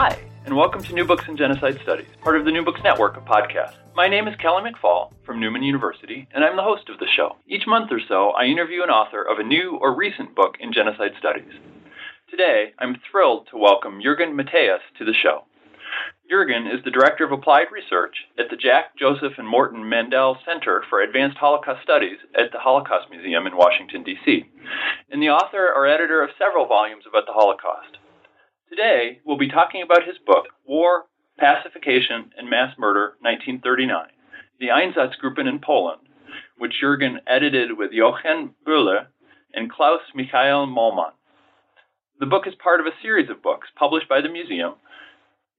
Hi, and welcome to New Books in Genocide Studies, part of the New Books Network of podcasts. My name is Kelly McFall from Newman University, and I'm the host of the show. Each month or so, I interview an author of a new or recent book in genocide studies. Today, I'm thrilled to welcome Jürgen Matthäus to the show. Jürgen is the Director of Applied Research at the Jack, Joseph, and Morton Mandel Center for Advanced Holocaust Studies at the Holocaust Museum in Washington, D.C., and the author or editor of several volumes about the Holocaust. Today, we'll be talking about his book, War, Pacification, and Mass Murder, 1939, the Einsatzgruppen in Poland, which Jürgen edited with Jochen Böhler and Klaus Michael Mallmann. The book is part of a series of books published by the museum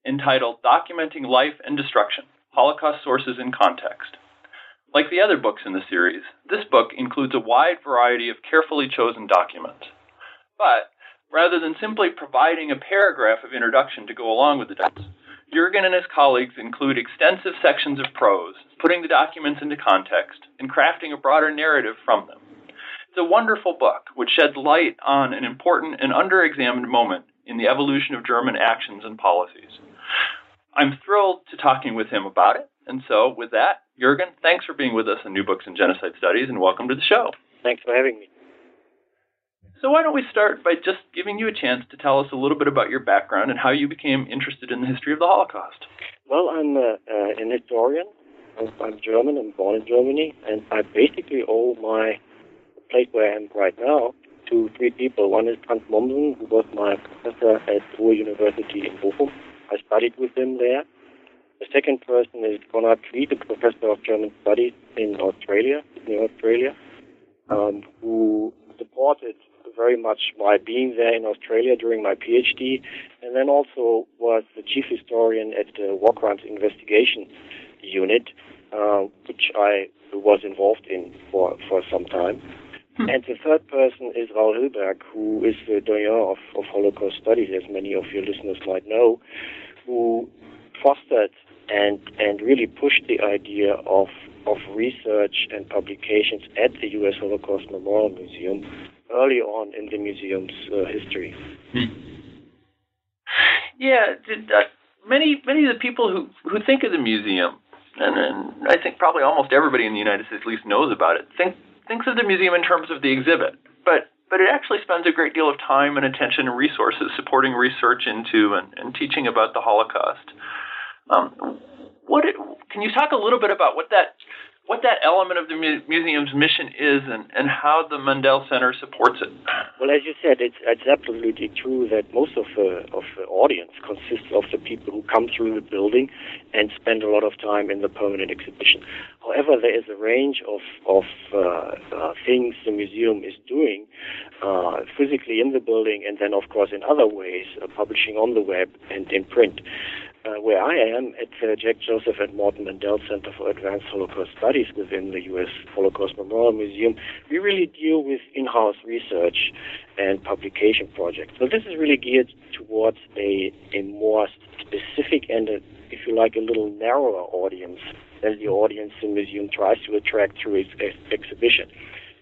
entitled Documenting Life and Destruction Holocaust Sources and Context. Like the other books in the series, this book includes a wide variety of carefully chosen documents. But rather than simply providing a paragraph of introduction to go along with the documents. Jurgen and his colleagues include extensive sections of prose, putting the documents into context and crafting a broader narrative from them. It's a wonderful book which sheds light on an important and underexamined moment in the evolution of German actions and policies. I'm thrilled to talking with him about it. And so, with that, Jurgen, thanks for being with us on New Books in Genocide Studies, and welcome to the show. Thanks for having me. So, why don't we start by just giving you a chance to tell us a little bit about your background and how you became interested in the history of the Holocaust? Well, I'm uh, uh, an historian. I'm German. I'm born in Germany, and I basically owe my place where I am right now to three people. One is Hans Mommsen, who was my professor at Ruhr University in Bochum. I studied with him there. The second person is Konrad Kwiet, the professor of German studies in Australia, in Australia, um, who supported very much my being there in Australia during my PhD, and then also was the chief historian at the War Crimes Investigation Unit, uh, which I was involved in for, for some time. Hmm. And the third person is Raoul Hilberg, who is the doyen of, of Holocaust studies, as many of your listeners might know, who fostered and, and really pushed the idea of of research and publications at the U.S. Holocaust Memorial Museum early on in the museum's uh, history. Hmm. Yeah, many many of the people who who think of the museum, and, and I think probably almost everybody in the United States at least knows about it, think thinks of the museum in terms of the exhibit, but but it actually spends a great deal of time and attention and resources supporting research into and, and teaching about the Holocaust. Um, what can you talk a little bit about what that what that element of the mu- museum's mission is and, and how the Mandel Center supports it. Well, as you said, it's, it's absolutely true that most of the, of the audience consists of the people who come through the building and spend a lot of time in the permanent exhibition. However, there is a range of, of uh, uh, things the museum is doing uh, physically in the building and then, of course, in other ways, uh, publishing on the web and in print uh, where I am at the Jack Joseph and Morton Mandel Center for Advanced Holocaust Studies within the U.S. Holocaust Memorial Museum, we really deal with in-house research and publication projects. So this is really geared towards a, a more specific and, a, if you like, a little narrower audience than the audience the museum tries to attract through its ex- exhibition.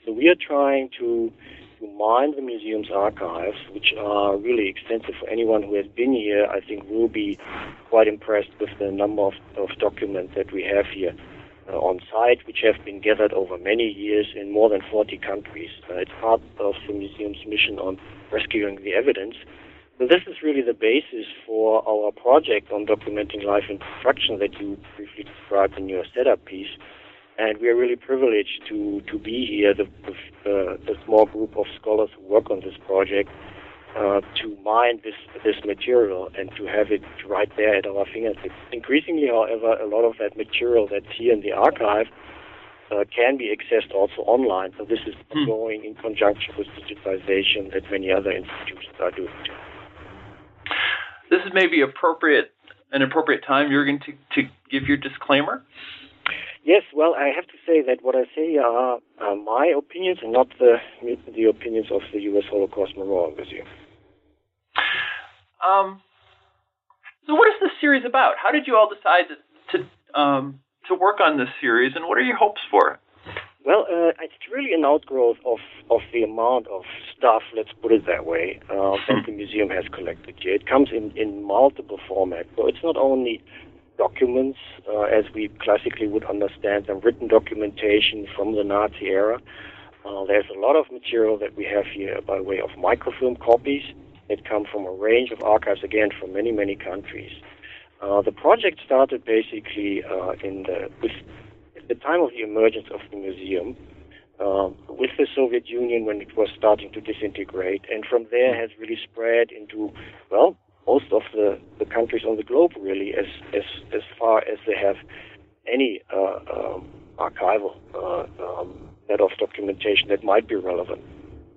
So we are trying to to mine the museum's archives, which are really extensive for anyone who has been here, I think will be quite impressed with the number of, of documents that we have here uh, on site, which have been gathered over many years in more than 40 countries. Uh, it's part of the museum's mission on rescuing the evidence. So this is really the basis for our project on documenting life and destruction that you briefly described in your setup piece and we are really privileged to, to be here, the, the, the small group of scholars who work on this project, uh, to mine this, this material and to have it right there at our fingertips. Increasingly, however, a lot of that material that's here in the archive uh, can be accessed also online. So this is hmm. going in conjunction with digitization that many other institutions are doing too. This is maybe appropriate an appropriate time, Jürgen, to, to give your disclaimer. Yes, well, I have to say that what I say are, are my opinions and not the the opinions of the U.S. Holocaust Memorial Museum. Um, so, what is this series about? How did you all decide to to, um, to work on this series, and what are your hopes for it? Well, uh, it's really an outgrowth of, of the amount of stuff, let's put it that way, uh, that the museum has collected here. It comes in, in multiple formats. So it's not only documents, uh, as we classically would understand them, written documentation from the Nazi era. Uh, there's a lot of material that we have here by way of microfilm copies that come from a range of archives, again, from many, many countries. Uh, the project started basically uh, in the, with the time of the emergence of the museum, uh, with the Soviet Union when it was starting to disintegrate, and from there has really spread into, well, most of the, the countries on the globe, really, as, as, as far as they have any uh, um, archival uh, um, of documentation that might be relevant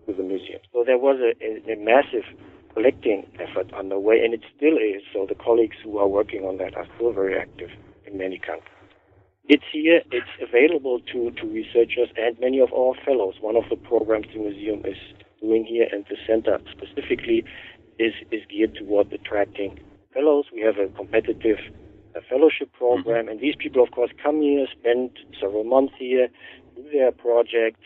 to the museum. So there was a, a, a massive collecting effort underway, and it still is. So the colleagues who are working on that are still very active in many countries. It's here, it's available to, to researchers and many of our fellows. One of the programs the museum is doing here and the center specifically is, is geared toward attracting fellows. We have a competitive a fellowship program, mm-hmm. and these people, of course, come here, spend several months here, do their project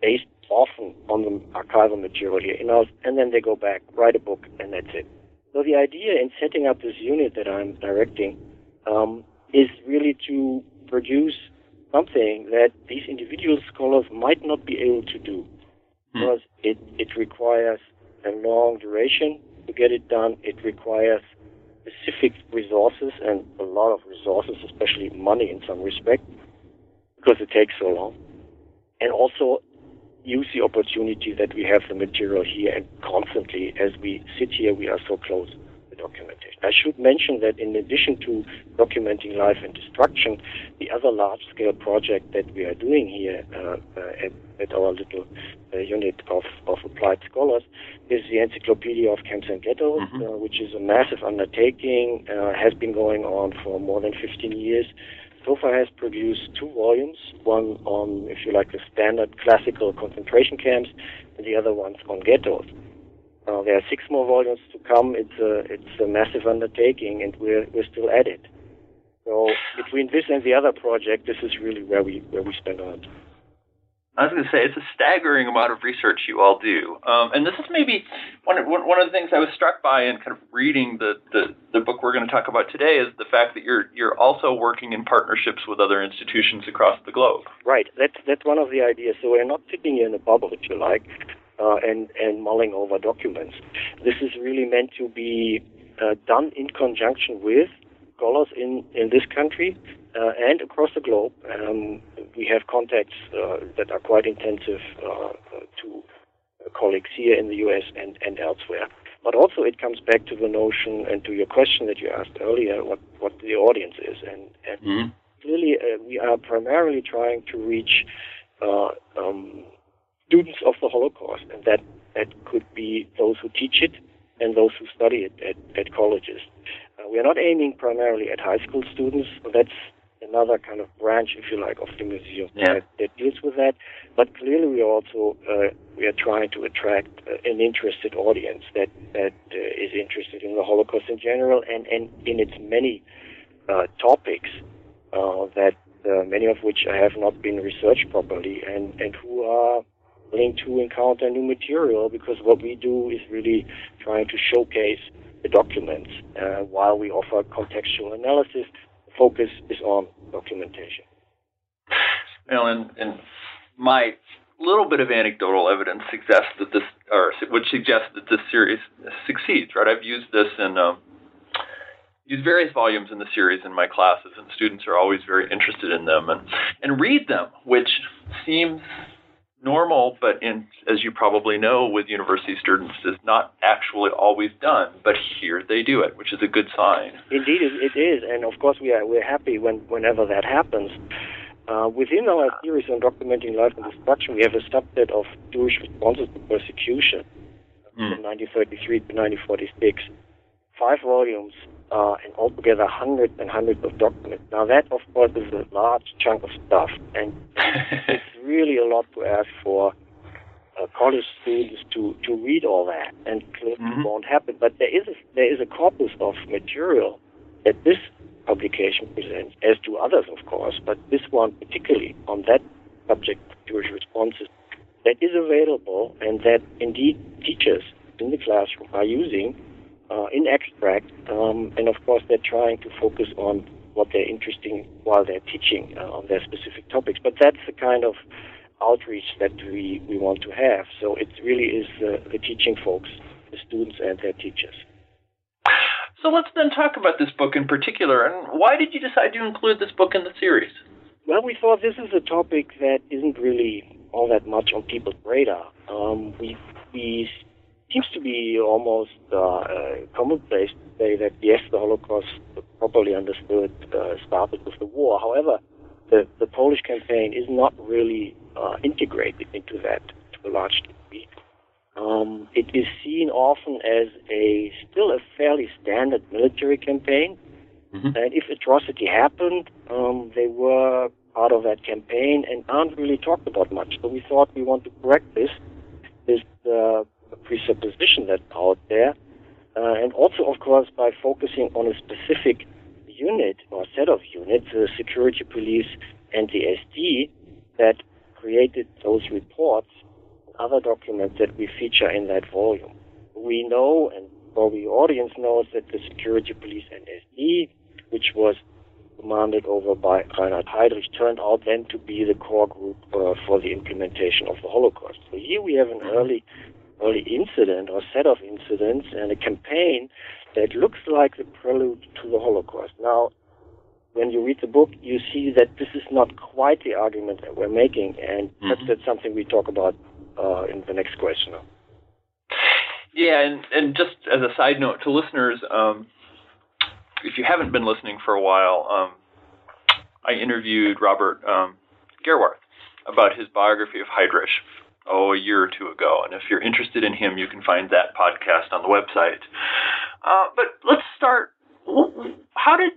based often on the archival material here in-house, and then they go back, write a book, and that's it. So the idea in setting up this unit that I'm directing um, is really to produce something that these individual scholars might not be able to do hmm. because it, it requires a long duration to get it done. It requires specific resources and a lot of resources, especially money in some respect, because it takes so long. And also use the opportunity that we have the material here and constantly as we sit here, we are so close to documentation. I should mention that in addition to documenting life and destruction, the other large-scale project that we are doing here uh, uh, at, at, our little uh, unit of, of applied scholars is the Encyclopedia of Camps and Ghettos, mm-hmm. Uh, which is a massive undertaking, uh, has been going on for more than 15 years so far has produced two volumes, one on, if you like, the standard classical concentration camps, and the other one's on ghettos. Uh, there are six more volumes to come. It's a, it's a massive undertaking, and we're, we're still at it. So between this and the other project, this is really where we where we spend our time. I was going to say it's a staggering amount of research you all do, um, and this is maybe one of, one of the things I was struck by in kind of reading the, the, the book we're going to talk about today is the fact that you're you're also working in partnerships with other institutions across the globe. Right. That's that's one of the ideas. So we're not sitting in a bubble, if you like, uh, and and mulling over documents. This is really meant to be uh, done in conjunction with scholars in in this country uh, and across the globe. Um, we have contacts uh, that are quite intensive uh, to colleagues here in the U.S. and, and elsewhere. But also, it comes back to the notion and to your question that you asked earlier, what, what the audience is. And, and mm-hmm. clearly, uh, we are primarily trying to reach uh, um, students of the Holocaust, and that, that could be those who teach it and those who study it at, at colleges. Uh, we are not aiming primarily at high school students. That's another kind of branch, if you like, of the museum yeah. that, that, deals with that. But clearly, we also uh, we are trying to attract uh, an interested audience that that uh, is interested in the Holocaust in general and and in its many uh, topics uh, that uh, many of which have not been researched properly and and who are willing to encounter new material because what we do is really trying to showcase the documents while we offer contextual analysis focus is on documentation. And, and my little bit of anecdotal evidence suggests that this, or would suggest that this series succeeds. Right? I've used this in um, used various volumes in the series in my classes, and students are always very interested in them and and read them, which seems normal, but in, as you probably know, with university students, is not actually always done. But here they do it, which is a good sign. Indeed, it is, and of course we are we're happy when whenever that happens. Uh, within our series on documenting life and destruction, we have a subset of Jewish responses to persecution mm. from 1933 to 1946. Five volumes uh, and altogether hundreds and hundreds of documents. Now that, of course, is a large chunk of stuff, and it's really a lot to ask for uh, college students to, to read all that, and clearly mm-hmm. won't happen. But there is a, there is a corpus of material that this publication presents, as do others, of course, but this one particularly on that subject Jewish responses that is available and that indeed teachers in the classroom are using uh, in extract. Um, and of course, they're trying to focus on what they're interested while they're teaching uh, on their specific topics. But that's the kind of outreach that we, we want to have. So it really is uh, the teaching folks, the students and their teachers. So let's then talk about this book in particular. And why did you decide to include this book in the series? Well, we thought this is a topic that isn't really all that much on people's radar. Um, we we seems to be almost uh, commonplace to say that yes, the Holocaust, properly understood, uh, started with the war. However, the the Polish campaign is not really uh, integrated into that to a large degree. Um, it is seen often as a still a fairly standard military campaign, mm-hmm. and if atrocity happened, um, they were part of that campaign and aren't really talked about much. So we thought we want to correct this, this uh, presupposition that's out there, uh, and also, of course, by focusing on a specific unit or set of units, the security police and the SD, that created those reports and other documents that we feature in that volume. We know, and probably the audience knows, that the security police and SD, which was commanded over by Reinhard Heydrich, turned out then to be the core group uh, for the implementation of the Holocaust. So here we have an early, early incident or set of incidents and a campaign that looks like the prelude to the Holocaust. Now, when you read the book, you see that this is not quite the argument that we're making, and mm-hmm. perhaps that's something we talk about uh, in the next question. Yeah, and, and just as a side note to listeners, um, if you haven't been listening for a while, um, I interviewed Robert um, Gerwarth about his biography of Heydrich, oh, a year or two ago. And if you're interested in him, you can find that podcast on the website. Uh, but let's start. How did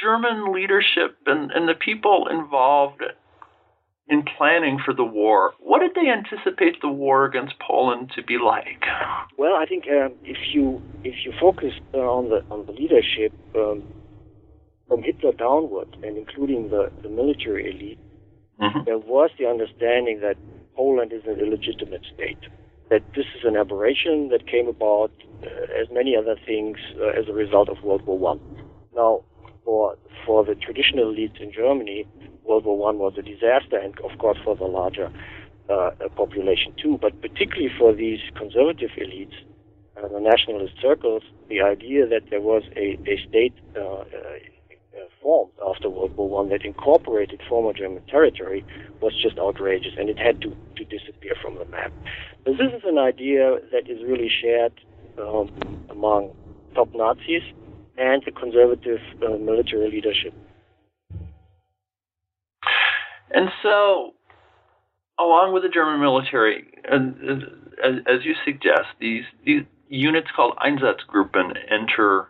German leadership and, and the people involved in planning for the war, what did they anticipate the war against Poland to be like? Well, I think um, if you if you focus uh, on the on the leadership um, from Hitler downward, and including the, the military elite, mm-hmm. there was the understanding that Poland is an illegitimate state. That this is an aberration that came about, uh, as many other things, uh, as a result of World War One. Now, for for the traditional elites in Germany, World War One was a disaster, and of course for the larger uh, population too. But particularly for these conservative elites, uh, the nationalist circles, the idea that there was a, a state uh, uh formed after World War One that incorporated former German territory was just outrageous, and it had to, to disappear from the map. So this is an idea that is really shared um, among top Nazis and the conservative uh, military leadership. And so, along with the German military, as, as you suggest, these, these units called Einsatzgruppen enter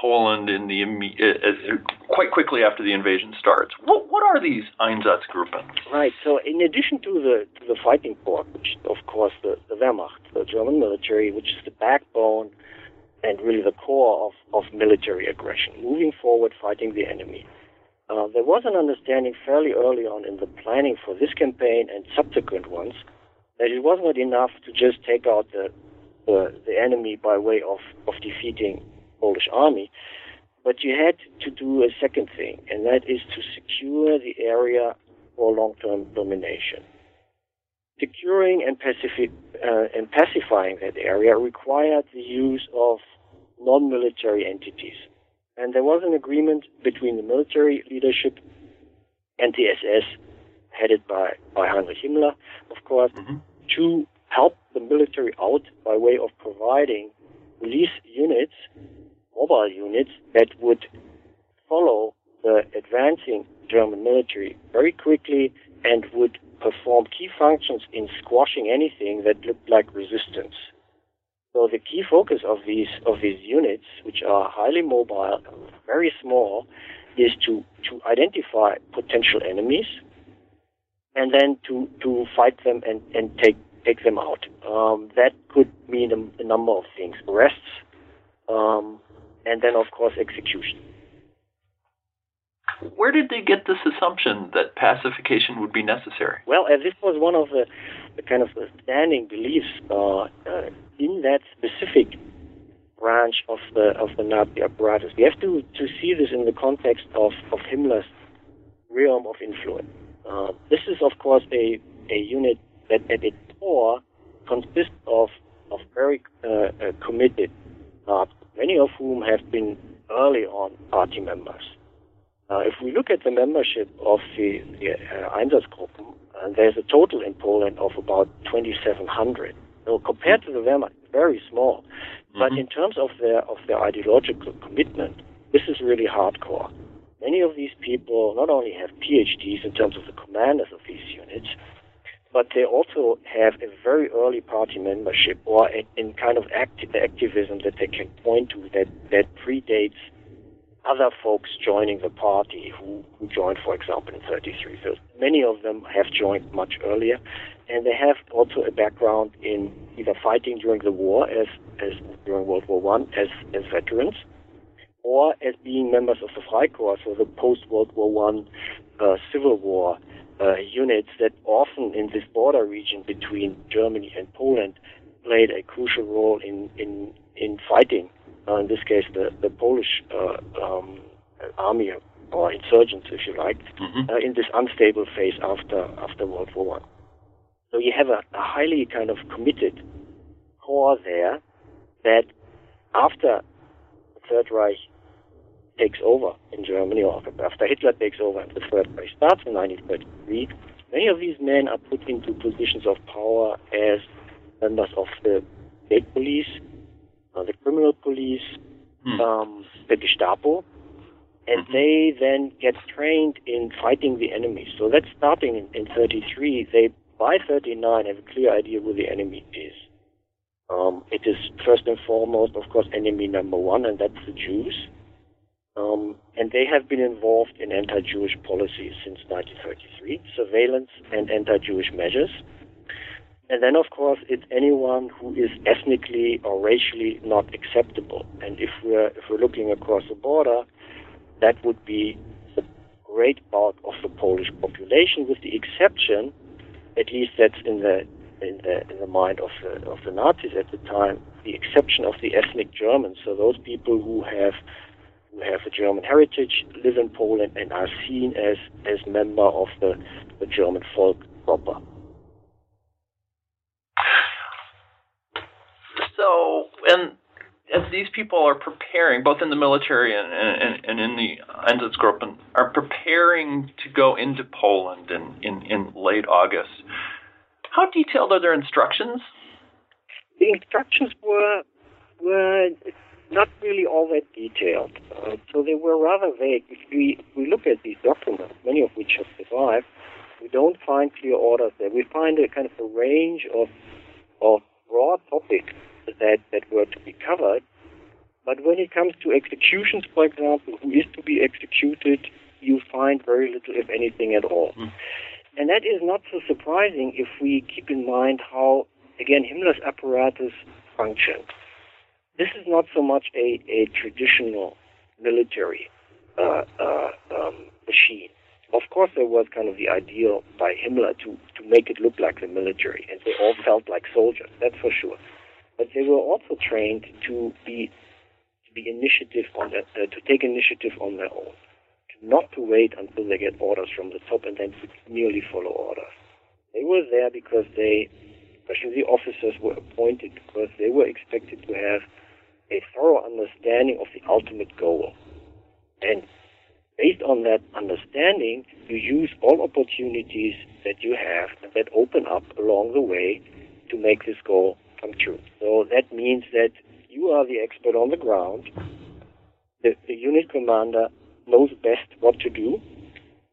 Poland in the uh, quite quickly after the invasion starts. What, what are these Einsatzgruppen? Right. So, in addition to the to the fighting corps, which of course the, the Wehrmacht, the German military, which is the backbone and really the core of, of military aggression, moving forward, fighting the enemy. Uh, there was an understanding fairly early on in the planning for this campaign and subsequent ones that it was not enough to just take out the, the, the enemy by way of, of defeating Polish army, but you had to do a second thing, and that is to secure the area for long-term domination. Securing and, pacific, uh, and pacifying that area required the use of non-military entities. And there was an agreement between the military leadership and the SS, headed by, by Heinrich Himmler, of course, mm-hmm. to help the military out by way of providing police units, mobile units, that would follow the advancing German military very quickly and would perform key functions in squashing anything that looked like resistance. So the key focus of these of these units, which are highly mobile, very small, is to to identify potential enemies, and then to to fight them and and take take them out. Um, that could mean a, a, number of things: arrests, um, and then of course execution. Where did they get this assumption that pacification would be necessary? Well, uh, this was one of the, the kind of standing beliefs uh, uh, in that specific branch of the of the Nazi apparatus. We have to, to see this in the context of, of Himmler's realm of influence. Uh, this is, of course, a, a unit that at its core consists of, of very uh, uh, committed Nazis, many of whom have been early on party members. Uh, if we look at the membership of the, the uh, Einsatzgruppen, uh, there's a total in Poland of about 2,700. So compared to the Wehrmacht, very small. Mm-hmm. But in terms of their of their ideological commitment, this is really hardcore. Many of these people not only have PhDs in terms of the commanders of these units, but they also have a very early party membership or a, in kind of acti- activism that they can point to that, that predates other folks joining the party who, who joined, for example, in 33. So many of them have joined much earlier, and they have also a background in either fighting during the war as, as during World War One as, as veterans, or as being members of the Freikorps, so the post-World War One uh, Civil War uh, units that often in this border region between Germany and Poland played a crucial role in in in fighting. Uh, in this case, the the Polish uh, um, army or insurgents, if you like, mm-hmm. Uh, in this unstable phase after after World War One. So you have a, a highly kind of committed core there that after the Third Reich takes over in Germany, or after Hitler takes over and the Third Reich starts in 1933, many of these men are put into positions of power as members of the state police, uh, the criminal police, hmm. um, the Gestapo, and mm-hmm. they then get trained in fighting the enemy. So that's starting in, in 33. They, by 39, have a clear idea who the enemy is. Um, it is first and foremost, of course, enemy number one, and that's the Jews. Um, and they have been involved in anti-Jewish policies since 1933, surveillance and anti-Jewish measures. And then, of course, it's anyone who is ethnically or racially not acceptable. And if we're if we're looking across the border, that would be the great bulk of the Polish population, with the exception, at least that's in the in the in the mind of the of the Nazis at the time, the exception of the ethnic Germans. So those people who have who have a German heritage, live in Poland, and are seen as, as member of the, the German folk proper. So, and as these people are preparing, both in the military and, and, and in the Einsatzgruppen, are preparing to go into Poland in, in, in late August, how detailed are their instructions? The instructions were were not really all that detailed. Uh, so they were rather vague. If we, we look at these documents, many of which have survived, we don't find clear orders there. We find a kind of a range of, of broad topics that, that were to be covered. But when it comes to executions, for example, who is to be executed, you find very little, if anything at all. Mm. And that is not so surprising if we keep in mind how, again, Himmler's apparatus functioned. This is not so much a, a traditional military uh, uh, um, machine. Of course, there was kind of the ideal by Himmler to, to make it look like the military, and they all felt like soldiers, that's for sure. But they were also trained to be to be initiative on that, uh, to take initiative on their own, not to wait until they get orders from the top and then to merely follow orders. They were there because they, especially the officers, were appointed because they were expected to have a thorough understanding of the ultimate goal. And based on that understanding, you use all opportunities that you have that open up along the way to make this goal come true. So that means that you are the expert on the ground. The, the unit commander knows best what to do.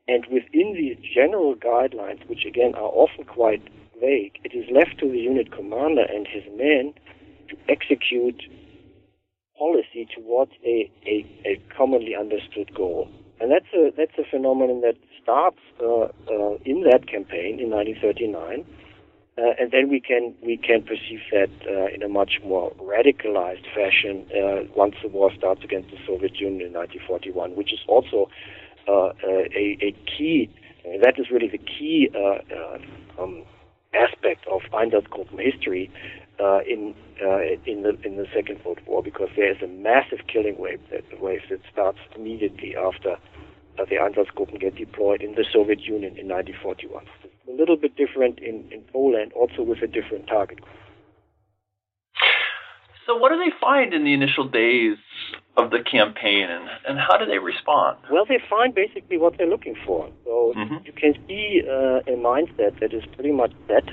And within these general guidelines, which again are often quite vague, it is left to the unit commander and his men to execute policy towards a, a, a commonly understood goal. And that's a, that's a phenomenon that starts uh, uh, in that campaign in 1939. Uh, and then we can we can perceive that uh, in a much more radicalized fashion uh, once the war starts against the Soviet Union in 1941, which is also uh, a, a, key, that is really the key uh, um, aspect of Einsatzgruppen history uh, in uh, in the in the Second World War because there is a massive killing wave that wave that starts immediately after uh, the Einsatzgruppen get deployed in the Soviet Union in 1941. It's a little bit different in, in Poland, also with a different target group. So, what do they find in the initial days of the campaign, and, and how do they respond? Well, they find basically what they're looking for. So, mm-hmm. you can see uh, a mindset that is pretty much set,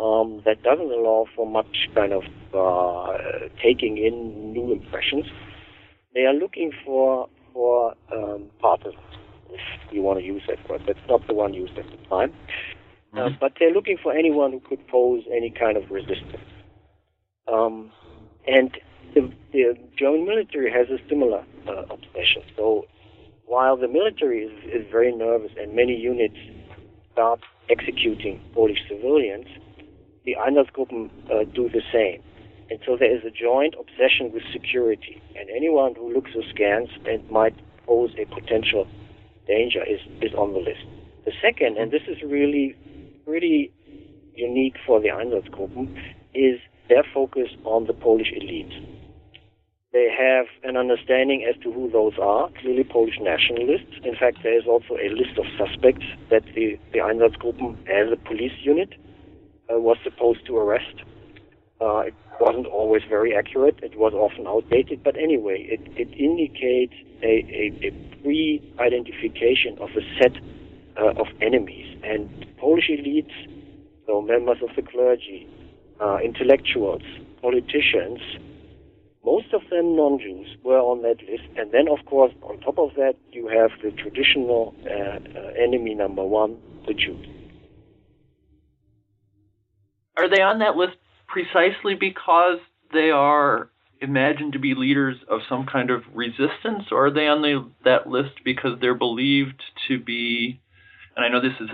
um, that doesn't allow for much kind of uh, taking in new impressions. They are looking for for um, partisans, if you want to use that word. That's not the one used at the time. Uh, mm-hmm. Uh, but they're looking for anyone who could pose any kind of resistance. Um, and the, the German military has a similar uh, obsession. So while the military is, is very nervous and many units start executing Polish civilians, the Einsatzgruppen uh, do the same. And so there is a joint obsession with security. And anyone who looks askance and might pose a potential danger is, is on the list. The second, and this is really pretty unique for the Einsatzgruppen, is their focus on the Polish elite. They have an understanding as to who those are, clearly Polish nationalists. In fact, there is also a list of suspects that the, the Einsatzgruppen, as a police unit, uh, was supposed to arrest. Uh, it wasn't always very accurate. It was often outdated. But anyway, it, it indicates a, a, a pre-identification of a set uh, of enemies. And Polish elites, so members of the clergy, uh, intellectuals, politicians, most of them non-Jews were on that list. And then, of course, on top of that, you have the traditional uh, uh, enemy number one, the Jews. Are they on that list precisely because they are imagined to be leaders of some kind of resistance, or are they on the, that list because they're believed to be and I know this is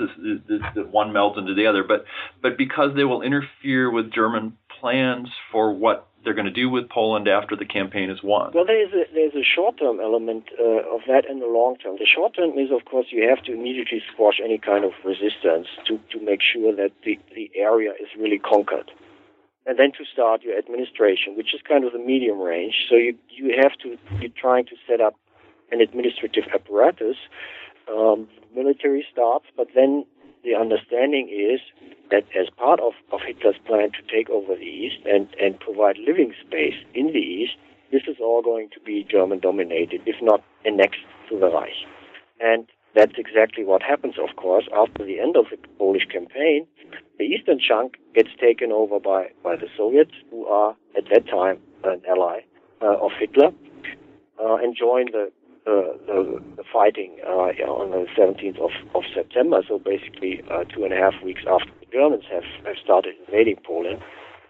this, this, one melds into the other, but but because they will interfere with German plans for what they're going to do with Poland after the campaign is won. Well, there is a, there's a short-term element uh, of that and the long-term. The short-term is, of course, you have to immediately squash any kind of resistance to, to make sure that the, the area is really conquered. And then to start your administration, which is kind of the medium range. So you, you have to, you're trying to set up an administrative apparatus um, military starts, but then the understanding is that as part of, of Hitler's plan to take over the East and, and provide living space in the East, this is all going to be German dominated, if not annexed to the Reich. And that's exactly what happens, of course, after the end of the Polish campaign. The eastern chunk gets taken over by, by the Soviets, who are at that time an ally uh, of Hitler, uh, and join the the, the, the fighting uh, on the 17th of, of September, so basically uh, two and a half weeks after the Germans have, have started invading Poland.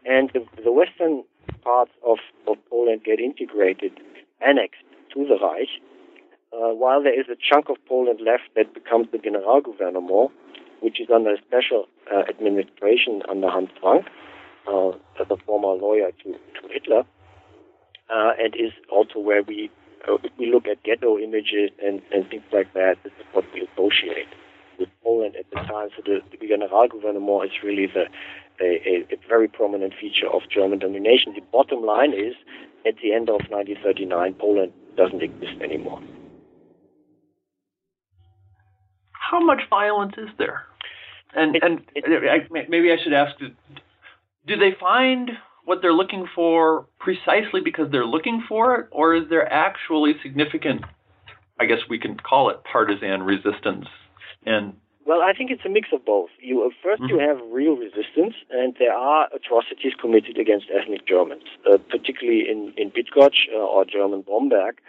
And the, the western parts of, of Poland get integrated, annexed to the Reich, uh, while there is a chunk of Poland left that becomes the Generalgouvernement, which is under special uh, administration under Hans Frank, uh, a former lawyer to, to Hitler, uh, and is also where we we look at ghetto images and, and things like that, this is what we associate with Poland at the time. So the, the Generalgouvernement is really the a, a, very prominent feature of German domination. The bottom line is, at the end of 1939, Poland doesn't exist anymore. How much violence is there? And, it, and it, I, maybe I should ask: Do they find what they're looking for precisely because they're looking for it, or is there actually significant, I guess we can call it partisan resistance? And well, I think it's a mix of both. You uh, 1st mm-hmm. you have real resistance, and there are atrocities committed against ethnic Germans, uh, particularly in in Bydgoszcz uh, or German Bromberg,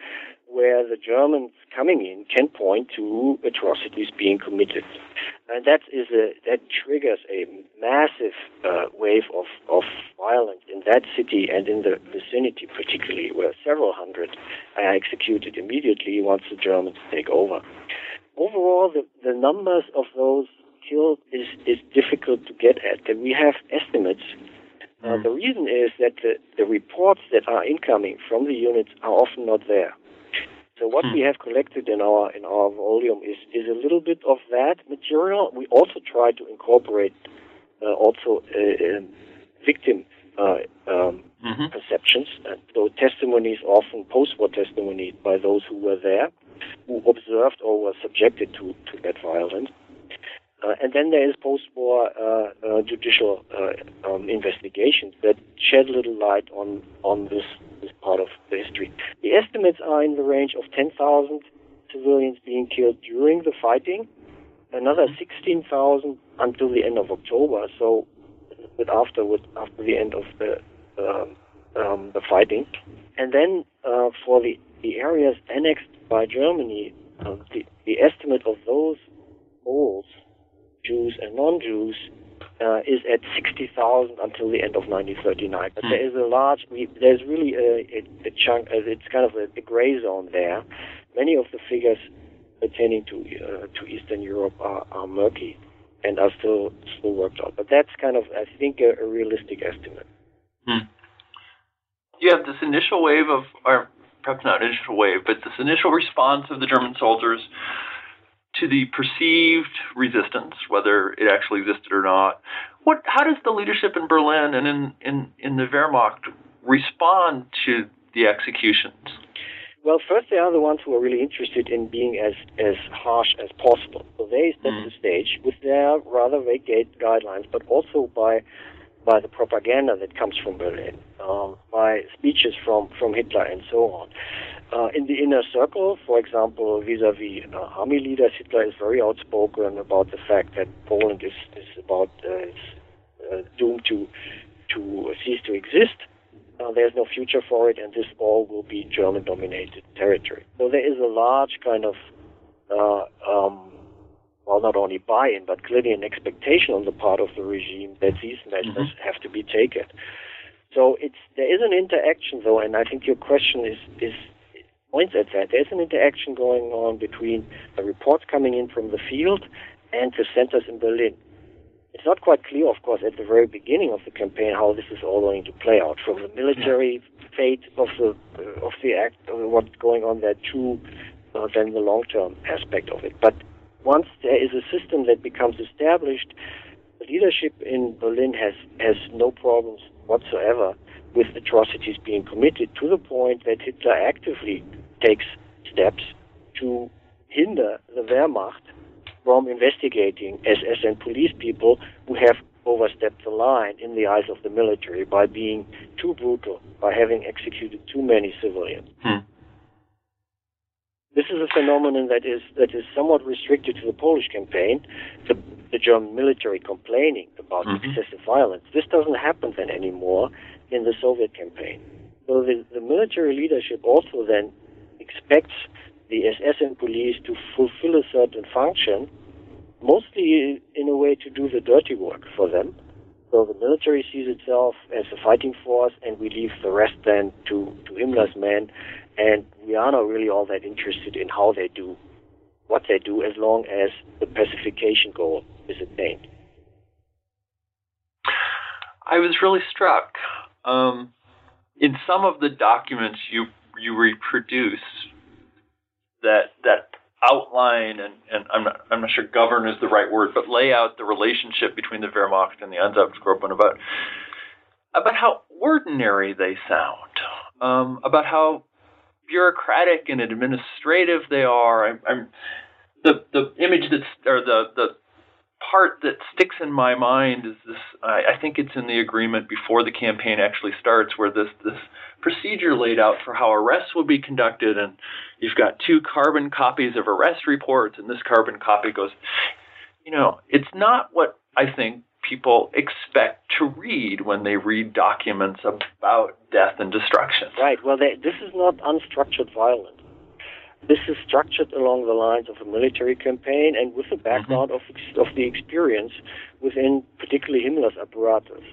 where the Germans coming in can point to atrocities being committed. And that is a, that triggers a massive uh, wave of, of violence in that city and in the vicinity, particularly, where several hundred are executed immediately once the Germans take over. Overall, the, the numbers of those killed is, is difficult to get at. And we have estimates. Uh, mm. the reason is that the, the reports that are incoming from the units are often not there. So what hmm. we have collected in our in our volume is is a little bit of that material. We also try to incorporate uh, also uh, um, victim uh, um, mm-hmm. perceptions. And so testimonies, often post-war testimonies by those who were there, who observed or were subjected to, to that violence. Uh, and then there is post-war uh, uh, judicial um, investigations that shed little light on on this this part of the history. The estimates are in the range of 10,000 civilians being killed during the fighting, another 16,000 until the end of October. So, but afterward, after the end of the um, um, the fighting, and then uh, for the the areas annexed by Germany, uh, the the estimate of those Poles, Jews and non-Jews, uh, is at 60,000 until the end of 1939. But hmm. there is a large, there's really a, a, a chunk, uh, it's kind of a, a, gray zone there. Many of the figures pertaining to uh, to Eastern Europe are, are murky and are still still worked out. But that's kind of, I think, a, a realistic estimate. Hmm. You have this initial wave of, or perhaps not initial wave, but this initial response of the German soldiers to the perceived resistance, whether it actually existed or not. What, how does the leadership in Berlin and in, in, in the Wehrmacht respond to the executions? Well, first, they are the ones who are really interested in being as, as harsh as possible. So they set mm. the stage with their rather vague guidelines, but also by by the propaganda that comes from Berlin, um, by speeches from, from Hitler, and so on. Uh, in the inner circle, for example, vis-à-vis uh, army leaders, Hitler is very outspoken about the fact that Poland is, is about uh, is, uh, doomed to to cease to exist. Uh, there's no future for it, and this all will be German-dominated territory. So there is a large kind of uh, um, well, not only buy-in, but clearly an expectation on the part of the regime that these measures mm-hmm. have to be taken. So it's there is an interaction though, and I think your question is is points at that. There's an interaction going on between the reports coming in from the field and the centers in Berlin. It's not quite clear, of course, at the very beginning of the campaign how this is all going to play out, from the military fate of the uh, of the act, of what's going on there, to uh, then the long-term aspect of it. But once there is a system that becomes established, leadership in Berlin has has no problems whatsoever with atrocities being committed to the point that Hitler actively takes steps to hinder the Wehrmacht from investigating SS and police people who have overstepped the line in the eyes of the military by being too brutal, by having executed too many civilians. Hmm. This is a phenomenon that is that is somewhat restricted to the Polish campaign, the, the German military complaining about mm-hmm. excessive violence. This doesn't happen then anymore in the Soviet campaign. So the, the military leadership also then expects the SS and police to fulfill a certain function, mostly in a way to do the dirty work for them. So the military sees itself as a fighting force, and we leave the rest then to, to Himmler's men. And we are not really all that interested in how they do what they do as long as the pacification goal is attained. I was really struck um, in some of the documents you you reproduce that that outline and, and I'm not I'm not sure govern is the right word, but lay out the relationship between the Wehrmacht and the Einsatzgruppen about about how ordinary they sound, um, about how bureaucratic and administrative they are. I'm, I'm the the image that's or the the part that sticks in my mind is this I, I think it's in the agreement before the campaign actually starts where this this procedure laid out for how arrests will be conducted and you've got two carbon copies of arrest reports and this carbon copy goes you know it's not what i think people expect to read when they read documents about death and destruction. Right. Well they, this is not unstructured violence this is structured along the lines of a military campaign and with the background mm-hmm. of, of the experience within particularly Himmler's apparatus.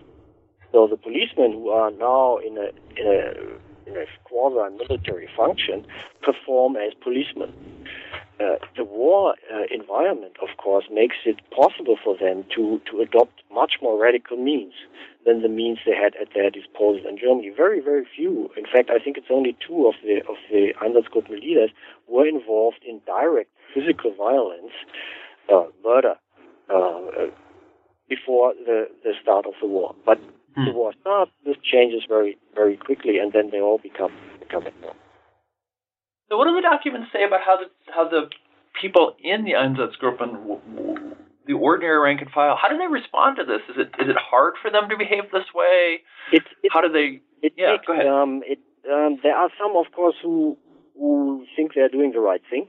So the policemen who are now in a, in a, in a quasi-military function perform as policemen. uh, the war uh, environment, of course, makes it possible for them to, to adopt much more radical means than the means they had at their disposal in Germany. Very, very few. In fact, I think it's only two of the of the Einsatzgruppen leaders were involved in direct physical violence, uh, murder, uh, before the, the start of the war. But hmm. the war starts, this changes very, very quickly, and then they all become become ignored. So, what do the documents say about how the how the people in the Einsatzgruppen, the ordinary rank and file, how do they respond to this? Is it is it hard for them to behave this way? It, it, how do they? It yeah, go ahead. Um, it, um, there are some, of course, who who think they're doing the right thing.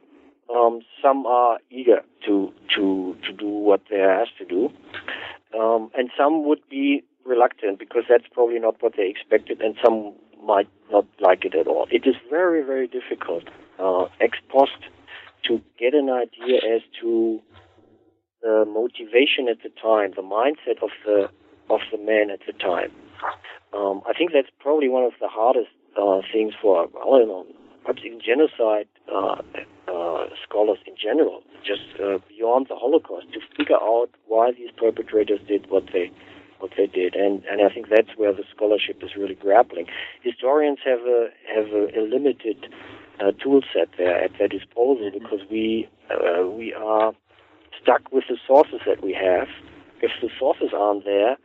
Um, some are eager to to to do what they're asked to do, um, and some would be reluctant because that's probably not what they expected, and some might not like it at all. It is very, very difficult uh, ex post to get an idea as to the motivation at the time, the mindset of the of the man at the time. Um, I think that's probably one of the hardest uh, things for well, you know, perhaps even genocide uh, uh, scholars in general, just uh, beyond the Holocaust, to figure out why these perpetrators did what they what they did, and and I think that's where the scholarship is really grappling. Historians have a have a, a limited uh, tool set there at their disposal because we uh, we are stuck with the sources that we have. If the sources aren't there,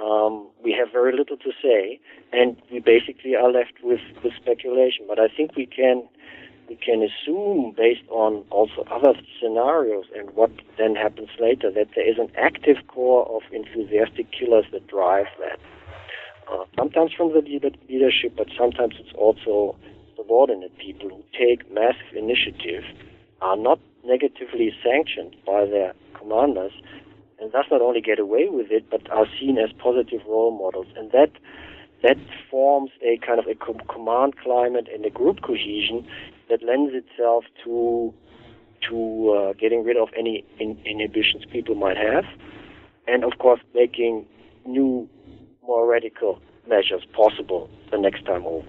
um, we have very little to say, and we basically are left with, with speculation. But I think we can we can assume, based on also other scenarios and what then happens later, that there is an active core of enthusiastic killers that drive that. Uh, sometimes from the leadership, but sometimes it's also subordinate people who take massive initiative, are not negatively sanctioned by their commanders, and thus not only get away with it, but are seen as positive role models. And that that forms a kind of a command climate and a group cohesion that lends itself to to uh, getting rid of any in, inhibitions people might have, and of course making new, more radical measures possible the next time over.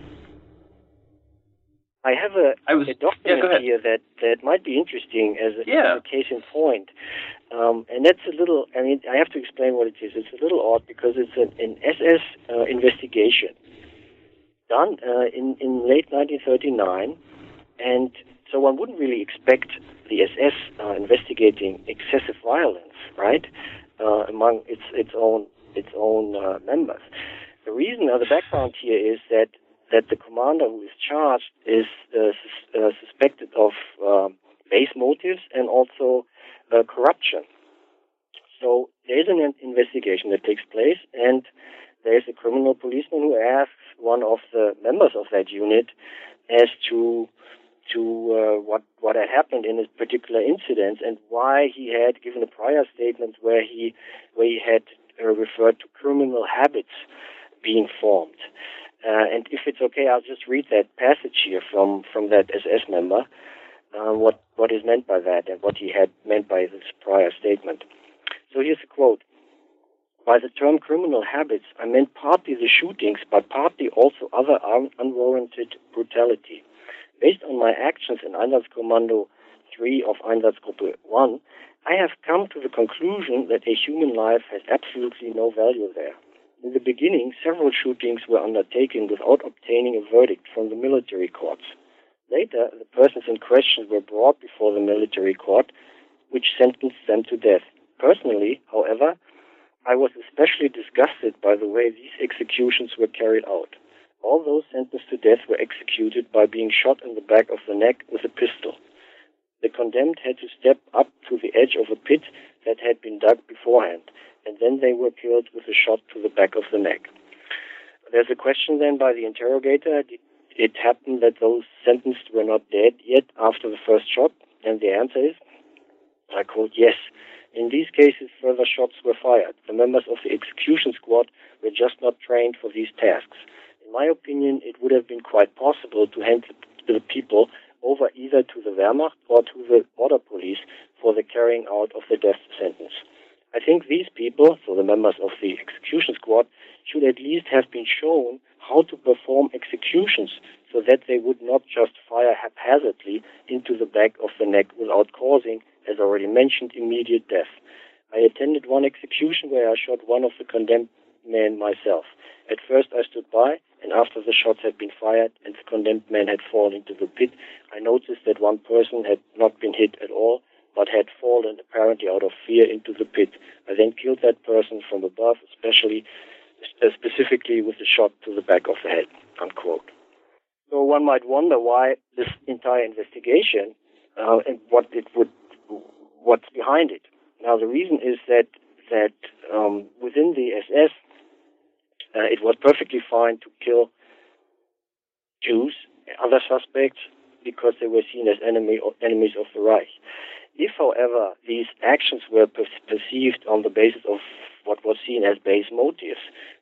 I have a, I was, a document yeah, here that, that might be interesting as a, yeah. as a case in point. Um, and that's a little, I mean, I have to explain what it is. It's a little odd because it's an, an SS uh, investigation done uh, in, in late 1939 and so one wouldn't really expect the SS uh, investigating excessive violence, right, uh, among its its own its own uh, members. The reason or the background here is that that the commander who is charged is uh, sus- uh, suspected of um, base motives and also uh, corruption. So there is an investigation that takes place, and there is a criminal policeman who asks one of the members of that unit as to to uh, what what had happened in this particular incident and why he had given a prior statement where he where he had uh, referred to criminal habits being formed. Uh, and if it's okay, I'll just read that passage here from from that SS member. Uh, what what is meant by that and what he had meant by this prior statement. So here's a quote. By the term criminal habits, I meant partly the shootings, but partly also other un- unwarranted brutality. Based on my actions in Einsatzkommando 3 of Einsatzgruppe 1, I have come to the conclusion that a human life has absolutely no value there. In the beginning, several shootings were undertaken without obtaining a verdict from the military courts. Later, the persons in question were brought before the military court, which sentenced them to death. Personally, however, I was especially disgusted by the way these executions were carried out. All those sentenced to death were executed by being shot in the back of the neck with a pistol. The condemned had to step up to the edge of a pit that had been dug beforehand, and then they were killed with a shot to the back of the neck. There's a question then by the interrogator. Did it happen that those sentenced were not dead yet after the first shot? And the answer is, I quote, yes. In these cases, further shots were fired. The members of the execution squad were just not trained for these tasks in my opinion, it would have been quite possible to hand the people over either to the Wehrmacht or to the border police for the carrying out of the death sentence. I think these people, so the members of the execution squad, should at least have been shown how to perform executions so that they would not just fire haphazardly into the back of the neck without causing, as already mentioned, immediate death. I attended one execution where I shot one of the condemned men myself. At first I stood by, and after the shots had been fired and the condemned man had fallen into the pit, I noticed that one person had not been hit at all, but had fallen apparently out of fear into the pit. I then killed that person from above, especially uh, specifically with a shot to the back of the head. Unquote. So one might wonder why this entire investigation uh, and what it would, what's behind it. Now the reason is that that um, within the SS, uh, it was perfectly fine to kill Jews, other suspects, because they were seen as enemy or enemies of the Reich. If, however, these actions were per- perceived on the basis of what was seen as base motives,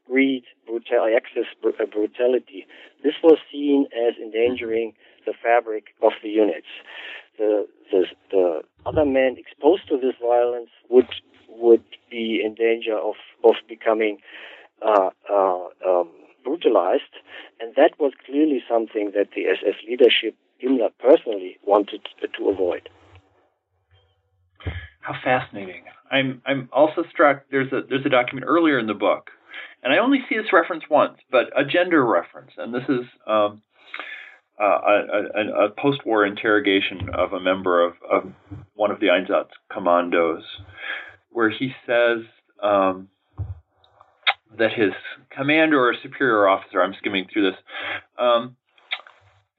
greed, brutal, excess br- uh, brutality, this was seen as endangering the fabric of the units. The, the, the other men exposed to this violence would would be in danger of of becoming uh, uh, um, brutalized, and that was clearly something that the SS leadership, Himmler personally, wanted to avoid. How fascinating! I'm I'm also struck. There's a there's a document earlier in the book, and I only see this reference once, but a gender reference, and this is um, uh, a, a, a, post-war interrogation of a member of, of one of the Einsatz commandos, where he says um, that his commander or superior officer, I'm skimming through this, um,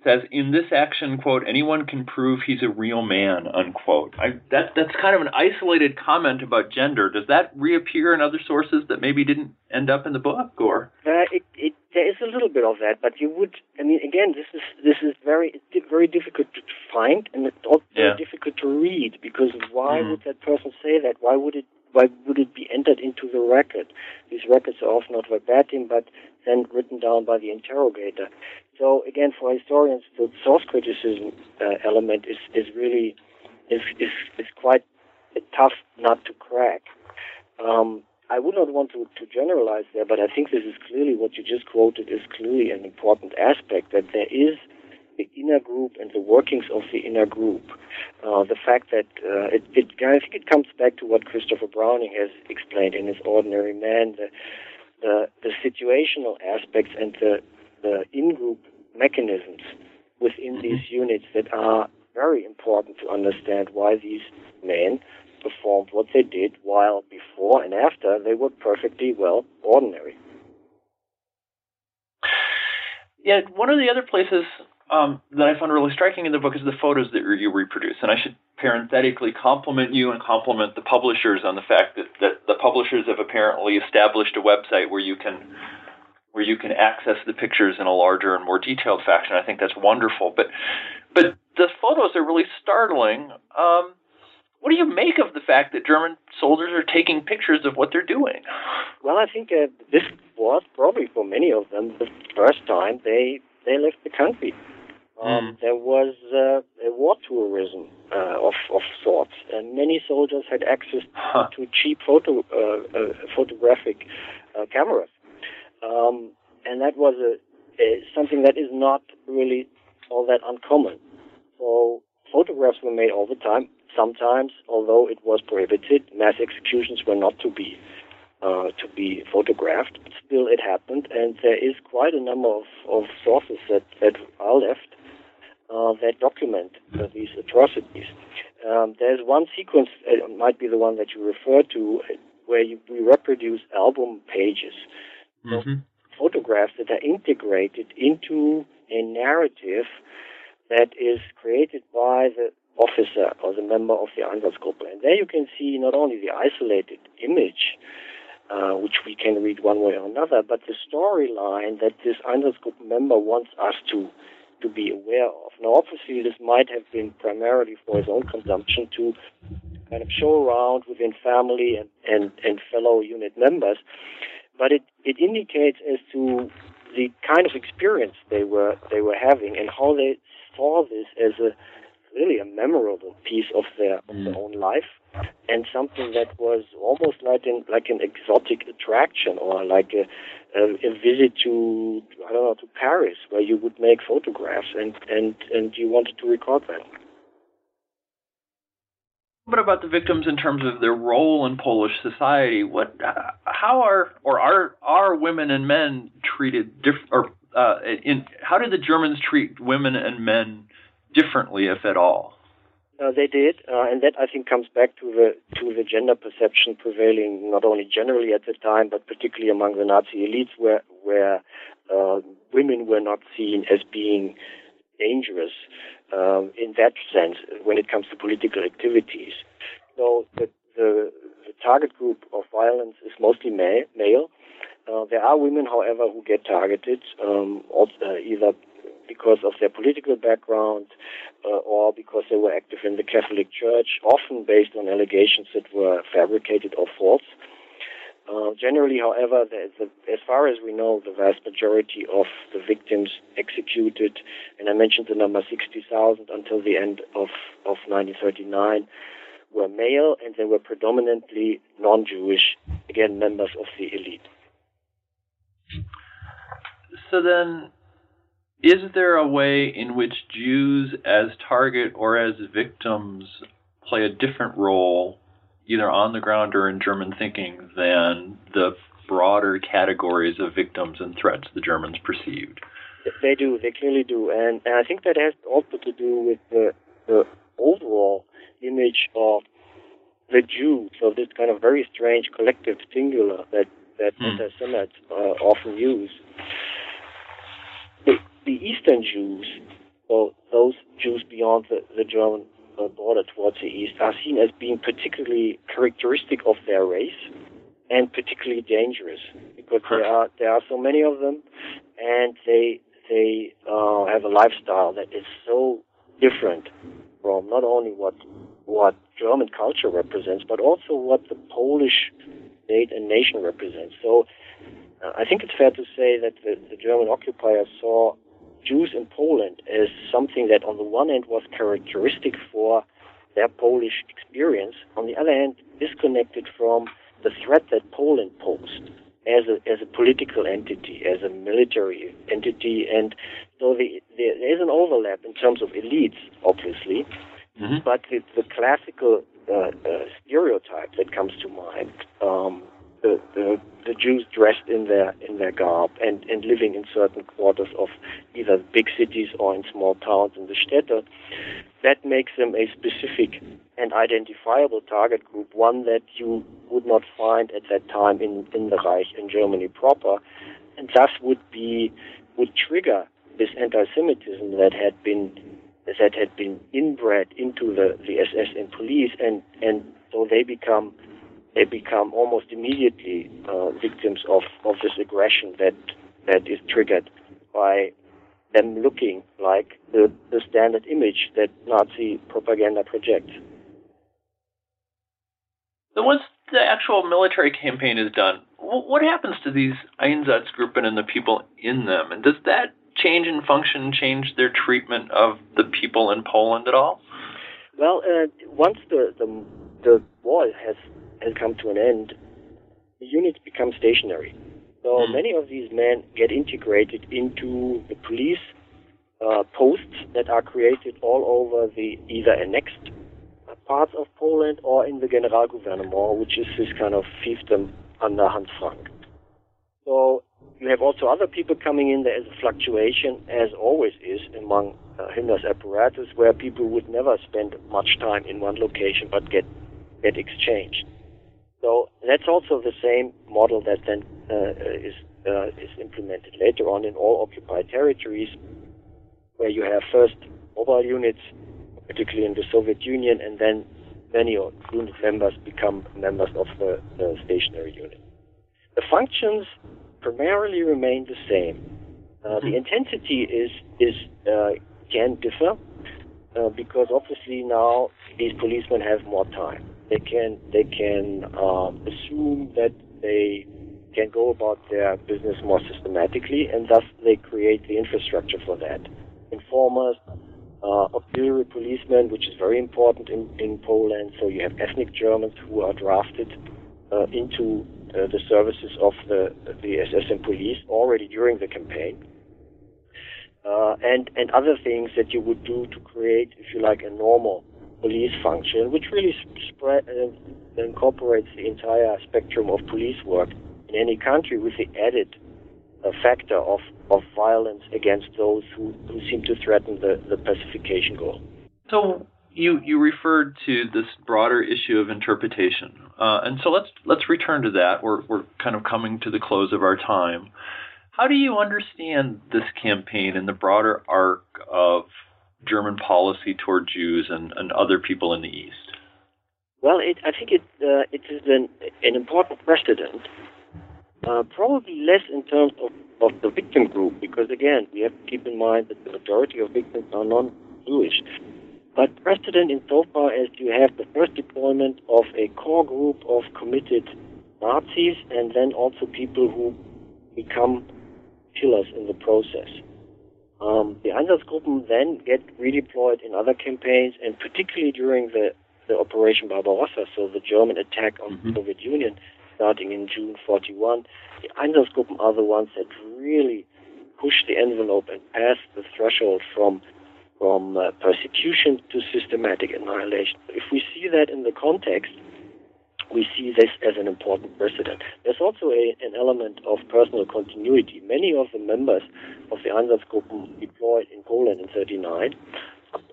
says in this action quote anyone can prove he's a real man unquote I, that that's kind of an isolated comment about gender does that reappear in other sources that maybe didn't end up in the book or uh, it, it, there is a little bit of that but you would i mean again this is this is very very difficult to find and it's also yeah. difficult to read because why mm. would that person say that why would it why would it be entered into the record? These records are often not verbatim, but then written down by the interrogator. So again, for historians, the source criticism uh, element is, is really is, is, is quite tough nut to crack. Um, I would not want to, to generalize there, but I think this is clearly what you just quoted is clearly an important aspect that there is the inner group and the workings of the inner group. Uh, the fact that uh, it, it, I think it comes back to what Christopher Browning has explained in his Ordinary Man, the, the, the situational aspects and the, the in-group mechanisms within mm-hmm. these units that are very important to understand why these men performed what they did while before and after they were perfectly well ordinary. Yeah, one of the other places um, that I found really striking in the book is the photos that you reproduce. And I should parenthetically compliment you and compliment the publishers on the fact that, that the publishers have apparently established a website where you can where you can access the pictures in a larger and more detailed fashion. I think that's wonderful. But but the photos are really startling. Um, what do you make of the fact that German soldiers are taking pictures of what they're doing? Well, I think uh, this was probably for many of them the first time they they left the country. Um, mm. There was uh, a war tourism uh, of, of sorts, and many soldiers had access huh. to cheap photo uh, uh photographic uh, cameras, um, and that was a, a, something that is not really all that uncommon. So photographs were made all the time. Sometimes, although it was prohibited, mass executions were not to be uh, to be photographed. Still, it happened, and there is quite a number of, of sources that, that are left uh, that document uh, these atrocities. Um, there's one sequence, uh, it might be the one that you refer to, uh, where you, we reproduce album pages, mm-hmm. photographs that are integrated into a narrative that is created by the officer or the member of the Einsatzgruppe. And there you can see not only the isolated image, uh, which we can read one way or another, but the storyline that this Einsatzgruppe member wants us to to be aware of. Now, obviously, this might have been primarily for his own consumption to kind of show around within family and, and, and fellow unit members, but it, it indicates as to the kind of experience they were they were having and how they saw this as a really a memorable piece of their of their own life, and something that was almost like an like an exotic attraction or like a, a, a visit to I don't know to Paris where you would make photographs and and and you wanted to record that. What about the victims in terms of their role in Polish society? What, how are or are are women and men treated diff, or uh, in how did the Germans treat women and men differently, if at all? Uh, they did, uh, and that I think comes back to the to the gender perception prevailing not only generally at the time, but particularly among the Nazi elites, where where uh, women were not seen as being dangerous um, in that sense when it comes to political activities. So the, the, the target group of violence is mostly ma- male. Uh, there are women, however, who get targeted, um, uh, either because of their political background uh, or because they were active in the Catholic Church, often based on allegations that were fabricated or false. Uh, generally, however, the, the, as far as we know, the vast majority of the victims executed, and I mentioned the number 60,000 until the end of, of 1939, were male and they were predominantly non-Jewish, again, members of the elite. So then, is there a way in which Jews as target or as victims play a different role either on the ground or in German thinking than the broader categories of victims and threats the Germans perceived. They do, they clearly do, and, and I think that has also to do with the, the overall image of the Jew, so this kind of very strange collective singular that that hmm. anti-Semites uh, often use. The, Eastern Jews, so those Jews beyond the, the German uh, border towards the east are seen as being particularly characteristic of their race and particularly dangerous because there are there are so many of them, and they they uh, have a lifestyle that is so different from not only what what German culture represents, but also what the Polish state and nation represents. So uh, I think it's fair to say that the, the German occupiers saw Jews in Poland as something that, on the one hand, was characteristic for their Polish experience, on the other hand, disconnected from the threat that Poland posed as a, as a political entity, as a military entity, and so the, the, there is an overlap in terms of elites, obviously, mm-hmm. but the, the classical uh, uh, stereotype that comes to mind um, the, the, the Jews dressed in their in their garb and, and living in certain quarters of either big cities or in small towns in the Städte, that makes them a specific and identifiable target group, one that you would not find at that time in, in the Reich in Germany proper, and thus would be would trigger this anti-Semitism that had been that had been inbred into the, the SS and police, and and so they become they become almost immediately uh, victims of, of this aggression that that is triggered by them looking like the, the standard image that Nazi propaganda projects. So once the actual military campaign is done, what happens to these Einsatzgruppen and the people in them? And does that change in function change their treatment of the people in Poland at all? Well, uh, once the, the the war has has come to an end, the units become stationary. So mm. many of these men get integrated into the police uh, posts that are created all over the either annexed parts of Poland or in the Generalgouvernement, which is this kind of fiefdom under Hans Frank. So you have also other people coming in. There is a fluctuation, as always is, among uh, Himmler's apparatus, where people would never spend much time in one location but get get exchanged. So that's also the same model that then uh, is uh, is implemented later on in all occupied territories, where you have first mobile units, particularly in the Soviet Union, and then many unit members become members of the, the stationary unit. The functions primarily remain the same. Uh, the mm-hmm. intensity is is uh, can differ uh, because obviously now these policemen have more time they can they can um, assume that they can go about their business more systematically, and thus they create the infrastructure for that. Informers, uh, auxiliary policemen, which is very important in, in Poland. So you have ethnic Germans who are drafted uh, into uh, the services of the the SS and police already during the campaign. Uh, and and other things that you would do to create, if you like, a normal police function, which really spread uh, incorporates the entire spectrum of police work in any country, with the added uh, factor of of violence against those who, who seem to threaten the, the pacification goal. So you you referred to this broader issue of interpretation, uh, and so let's let's return to that. We're we're kind of coming to the close of our time. How do you understand this campaign in the broader arc of German policy toward Jews and, and other people in the East? Well, it, I think it uh, it is an an important precedent. Uh, probably less in terms of, of the victim group, because again, we have to keep in mind that the majority of victims are non-Jewish. But precedent insofar as you have the first deployment of a core group of committed Nazis and then also people who become killers in the process. Um, the Einsatzgruppen then get redeployed in other campaigns, and particularly during the, the Operation Barbarossa, so the German attack on mm-hmm. the Soviet Union starting in June 41, the Einsatzgruppen are the ones that really push the envelope and pass the threshold from from uh, persecution to systematic annihilation. If we see that in the context, we see this as an important precedent. There's also a, an element of personal continuity. Many of the members of the Einsatzgruppen deployed in Poland in 39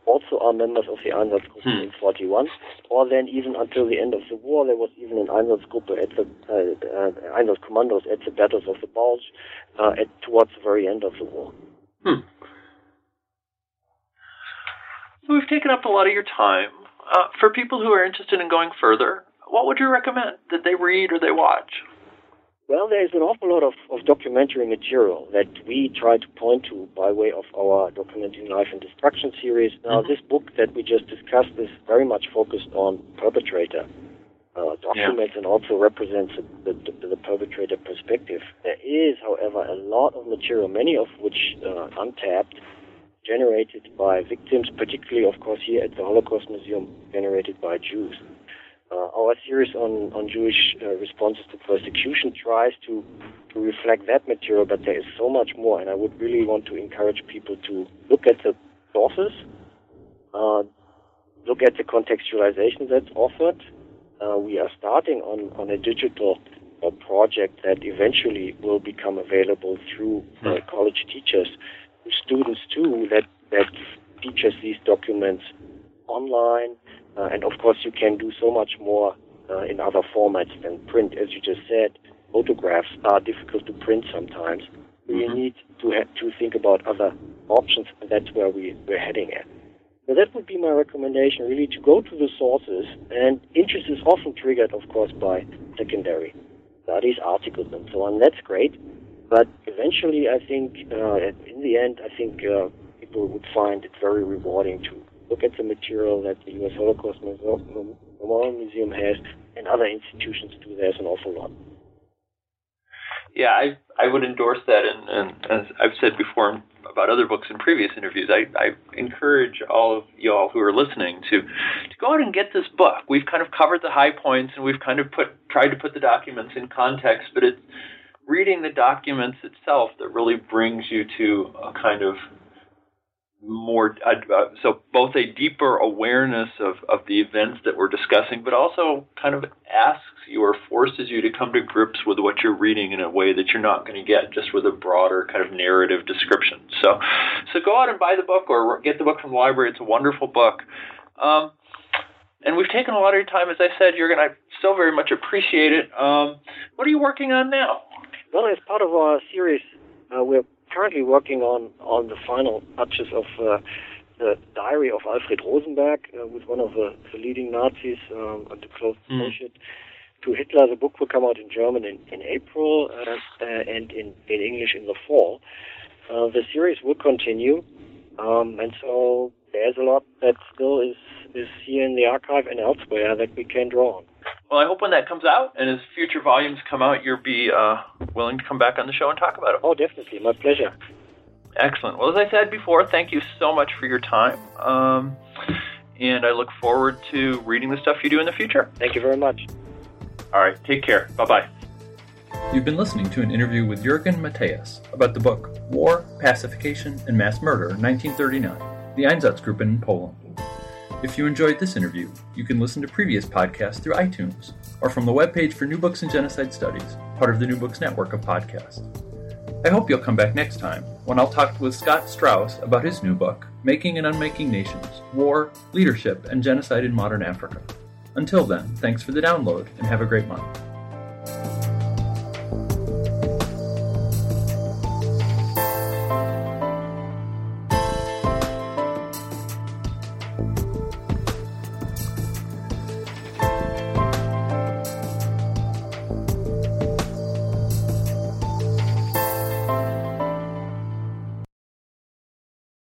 also are members of the Einsatzgruppe hmm. in 41, or then even until the end of the war, there was even an Einsatzgruppe at the uh, uh, Einsatzkommandos at the battles of the Bulge uh, at, towards the very end of the war. Hmm. So we've taken up a lot of your time. Uh, for people who are interested in going further, what would you recommend that they read or they watch? Well, there's an awful lot of, of documentary material that we try to point to by way of our Documenting Life and Destruction series. Now, mm-hmm. this book that we just discussed is very much focused on perpetrator uh, documents yeah. and also represents the, the, the, perpetrator perspective. There is, however, a lot of material, many of which uh, untapped, generated by victims, particularly, of course, here at the Holocaust Museum, generated by Jews. Uh, our series on, on Jewish uh, responses to persecution tries to, to reflect that material, but there is so much more, and I would really want to encourage people to look at the sources, uh, look at the contextualization that's offered. Uh, we are starting on, on a digital uh, project that eventually will become available through uh, hmm. college teachers, students too, that, that teaches these documents online uh, and of course, you can do so much more uh, in other formats than print. As you just said, photographs are difficult to print sometimes. Mm-hmm. We need to ha- to think about other options, and that's where we, we're heading at. So that would be my recommendation, really, to go to the sources. And interest is often triggered, of course, by secondary studies, articles, and so on. That's great. But eventually, I think, uh, in the end, I think uh, people would find it very rewarding to look at the material that the U.S. Holocaust Memorial Museum has, and other institutions do. There's an awful lot. Yeah, I I would endorse that, and, and as I've said before about other books in previous interviews, I, I encourage all of y'all who are listening to to go out and get this book. We've kind of covered the high points, and we've kind of put tried to put the documents in context, but it's reading the documents itself that really brings you to a kind of more uh, uh, so both a deeper awareness of, of the events that we're discussing, but also kind of asks you or forces you to come to grips with what you're reading in a way that you're not going to get just with a broader kind of narrative description. So, so go out and buy the book or get the book from the library. It's a wonderful book. Um, and we've taken a lot of your time. As I said, you're going to still very much appreciate it. Um, what are you working on now? Well, as part of our series, uh, we're currently working on on the final touches of uh, the diary of Alfred Rosenberg, uh, with one of the, the leading Nazis um, and the close mm. associate to Hitler. The book will come out in German in, in April uh, uh, and in, in English in the fall. Uh, the series will continue, um, and so there's a lot that still is is here in the archive and elsewhere that we can draw on. Well, I hope when that comes out and as future volumes come out, you'll be uh, willing to come back on the show and talk about it. Oh, definitely. My pleasure. Excellent. Well, as I said before, thank you so much for your time. Um, and I look forward to reading the stuff you do in the future. Thank you very much. All right, take care. Bye bye. You've been listening to an interview with Jurgen Matthäus about the book War, Pacification, and Mass Murder, 1939, the Einsatzgruppen in Poland. If you enjoyed this interview, you can listen to previous podcasts through iTunes or from the webpage for New Books in Genocide Studies, part of the New Books Network of podcasts. I hope you'll come back next time when I'll talk with Scott Straus about his new book, Making and Unmaking Nations War, Leadership, and Genocide in Modern Africa. Until then, thanks for the download and have a great month.